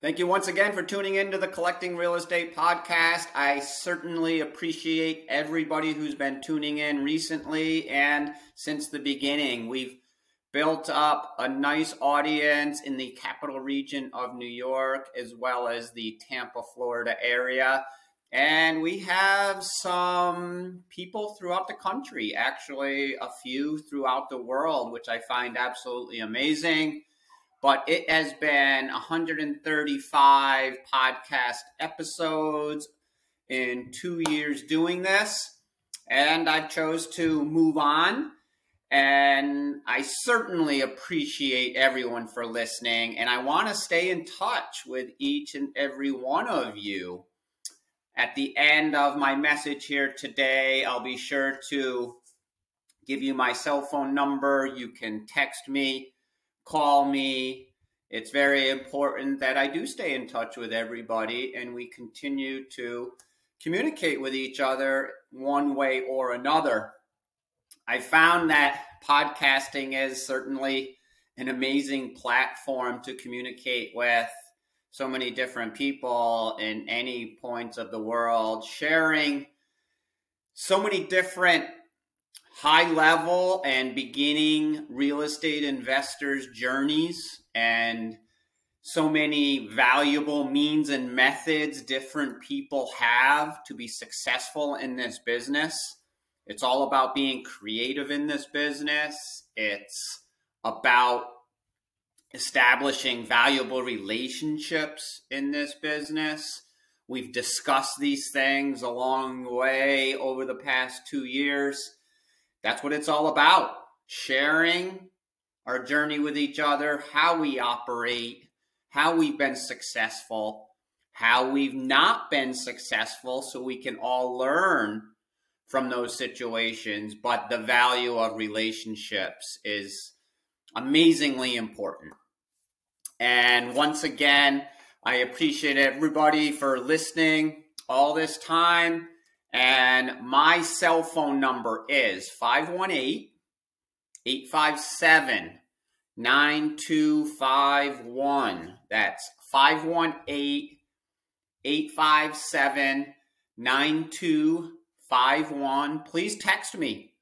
Thank you once again for tuning in to the Collecting Real Estate podcast. I certainly appreciate everybody who's been tuning in recently and since the beginning. We've built up a nice audience in the capital region of New York as well as the Tampa, Florida area. And we have some people throughout the country, actually, a few throughout the world, which I find absolutely amazing but it has been 135 podcast episodes in two years doing this and i chose to move on. And i certainly appreciate everyone for listening and i want to stay in touch with each and every one of you. At the end of my message here today i'll be sure to give you my cell phone number. You can text me call me. It's very important that I do stay in touch with everybody and we continue to communicate with each other one way or another. I found that podcasting is certainly an amazing platform to communicate with so many different people in any points of the world, sharing so many different high level and beginning real estate investors' journeys and so many valuable means and methods different people have to be successful in this business. It's all about being creative in this business. It's about establishing valuable relationships in this business. We've discussed these things along the way over the past two years that's what it's all about sharing our journey with each other, how we operate, how we've been successful, how we've not been successful, so we can all learn from those situations. But the value of relationships is amazingly important. And once again, I appreciate everybody for listening all this time. And my cell phone number is 518 857 9251. That's 518 857 9251. Please text me.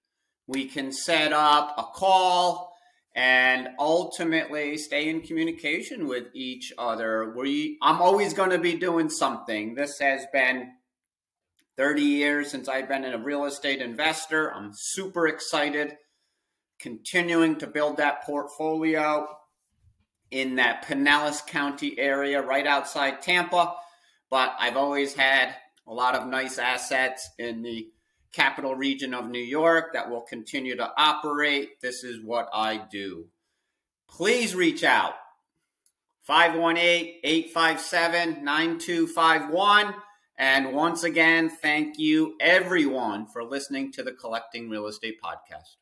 We can set up a call and ultimately stay in communication with each other. We I'm always going to be doing something. This has been 30 years since I've been a real estate investor. I'm super excited continuing to build that portfolio in that Pinellas County area right outside Tampa. But I've always had a lot of nice assets in the capital region of New York that will continue to operate. This is what I do. Please reach out 518 857 9251. And once again, thank you everyone for listening to the Collecting Real Estate Podcast.